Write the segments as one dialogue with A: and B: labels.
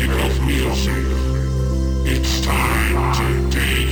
A: Don't you go through life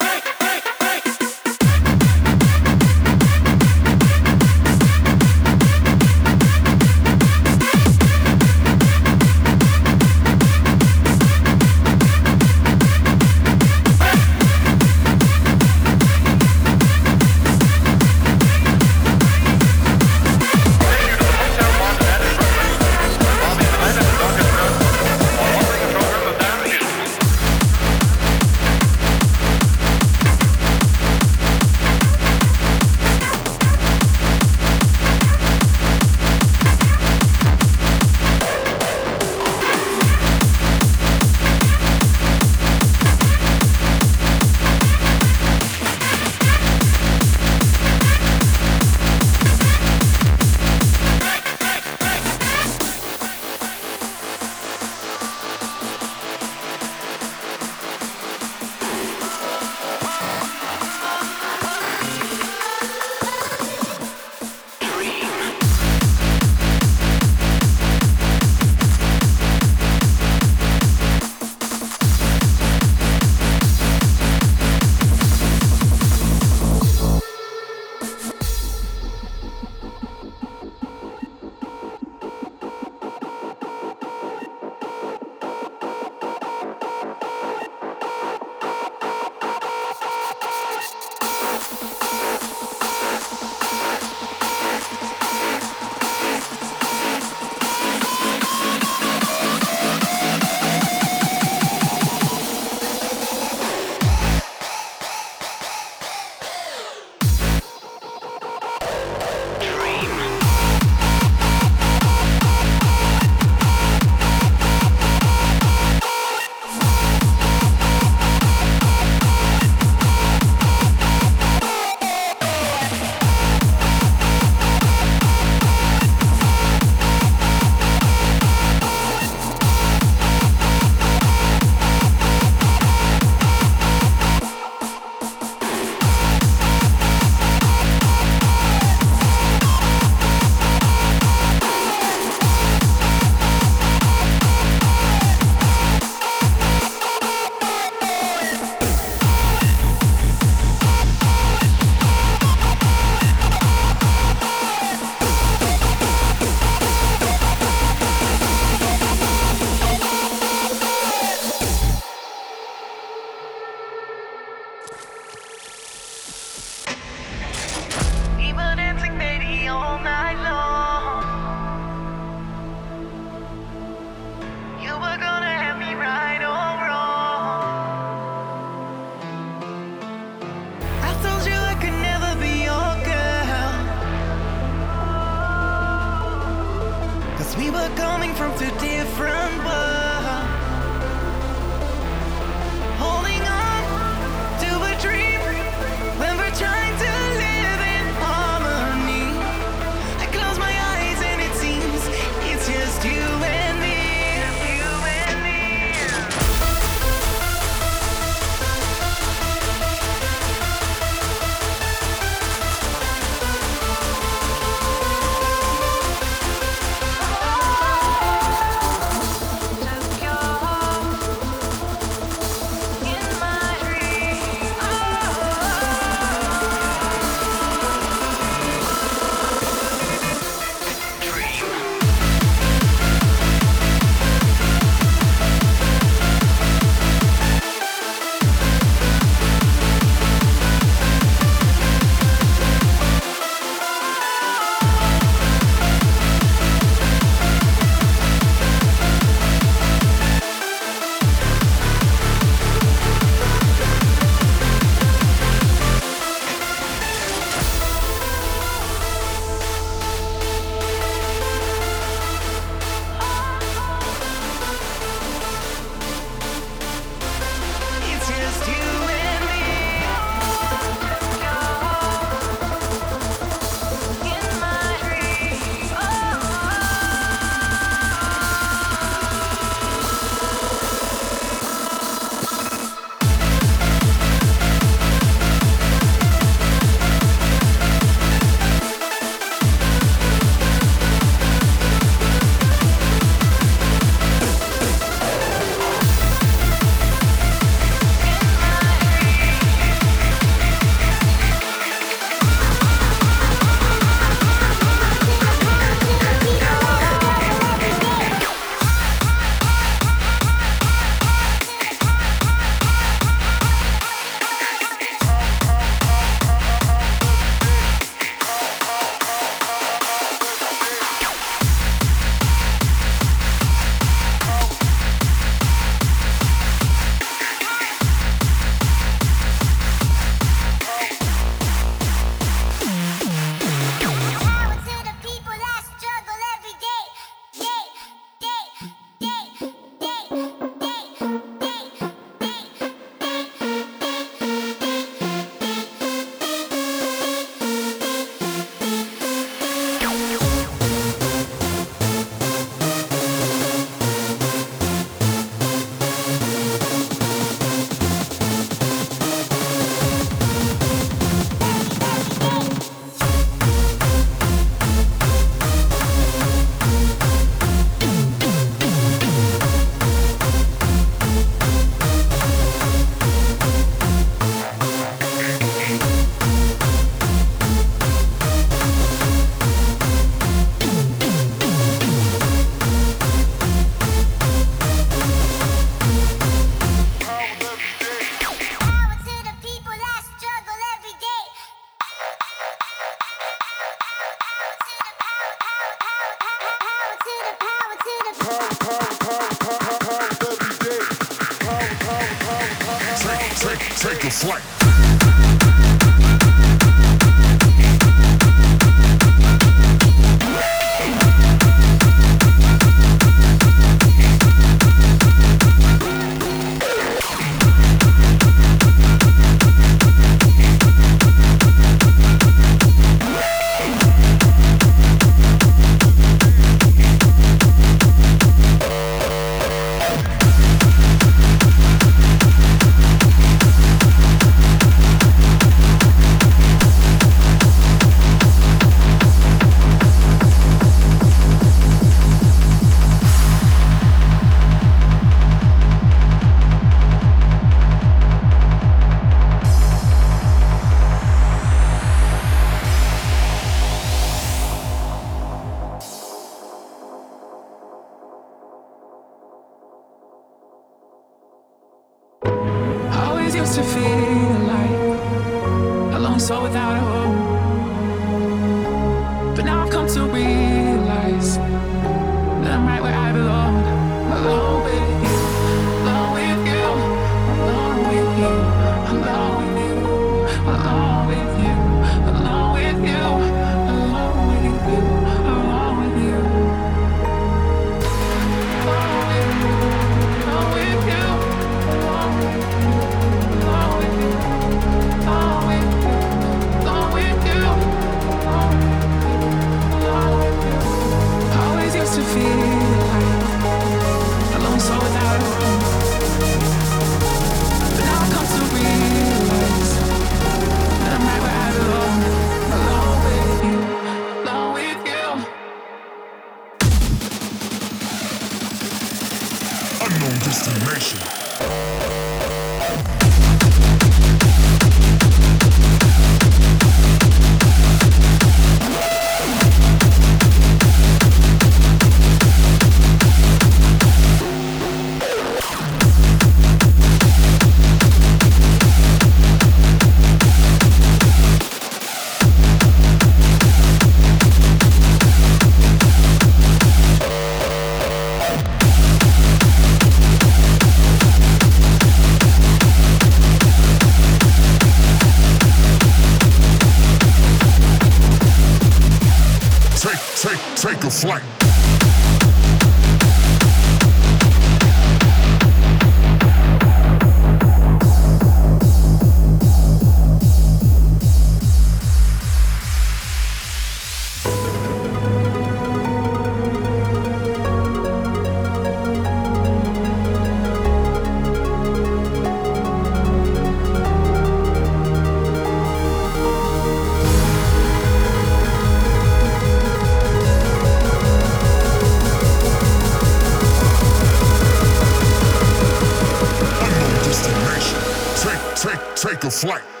B: flight.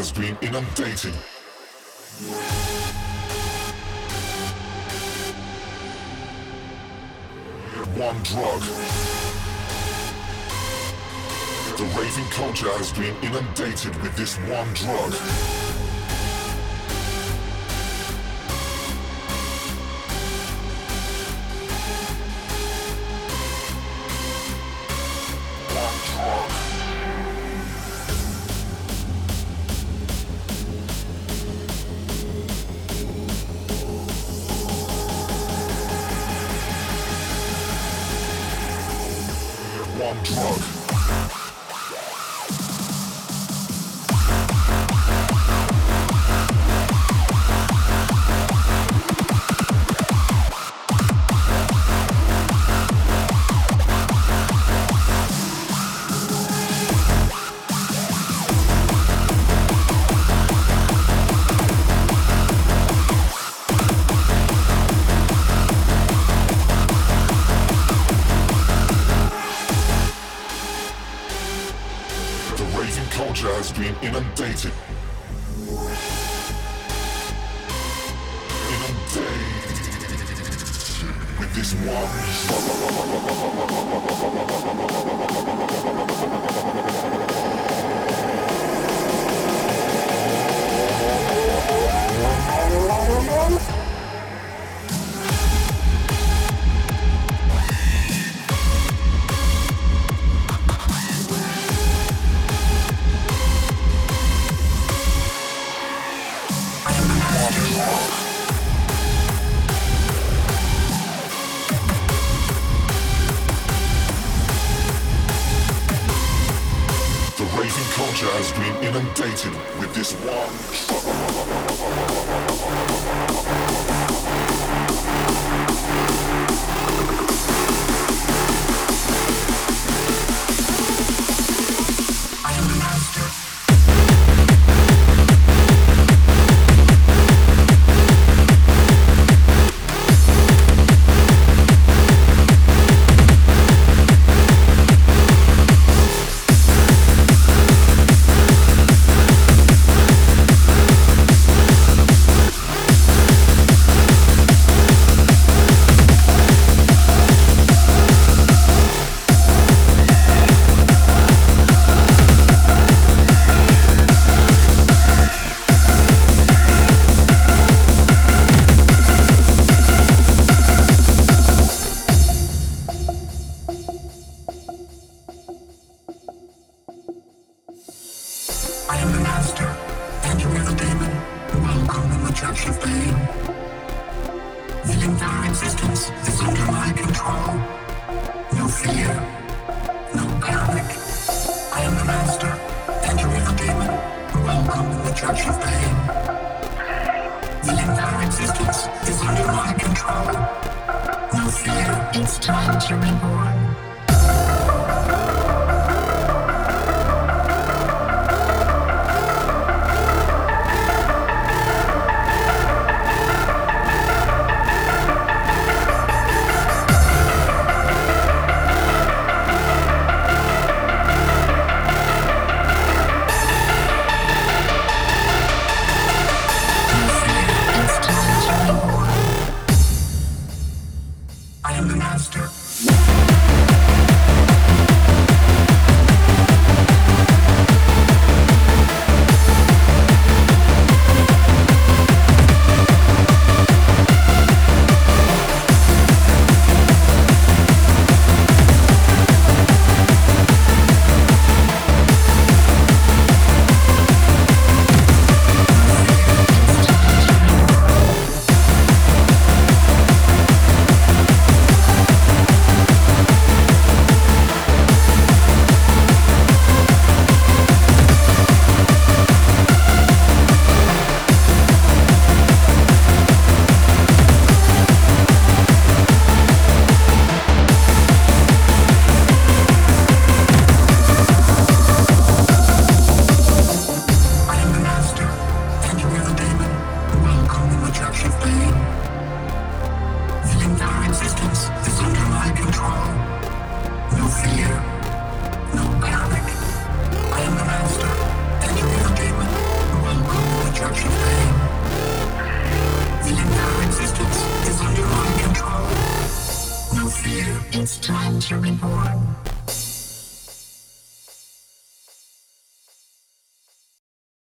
C: Has been inundated. One drug. The raving culture has been inundated with this one drug.
D: dated.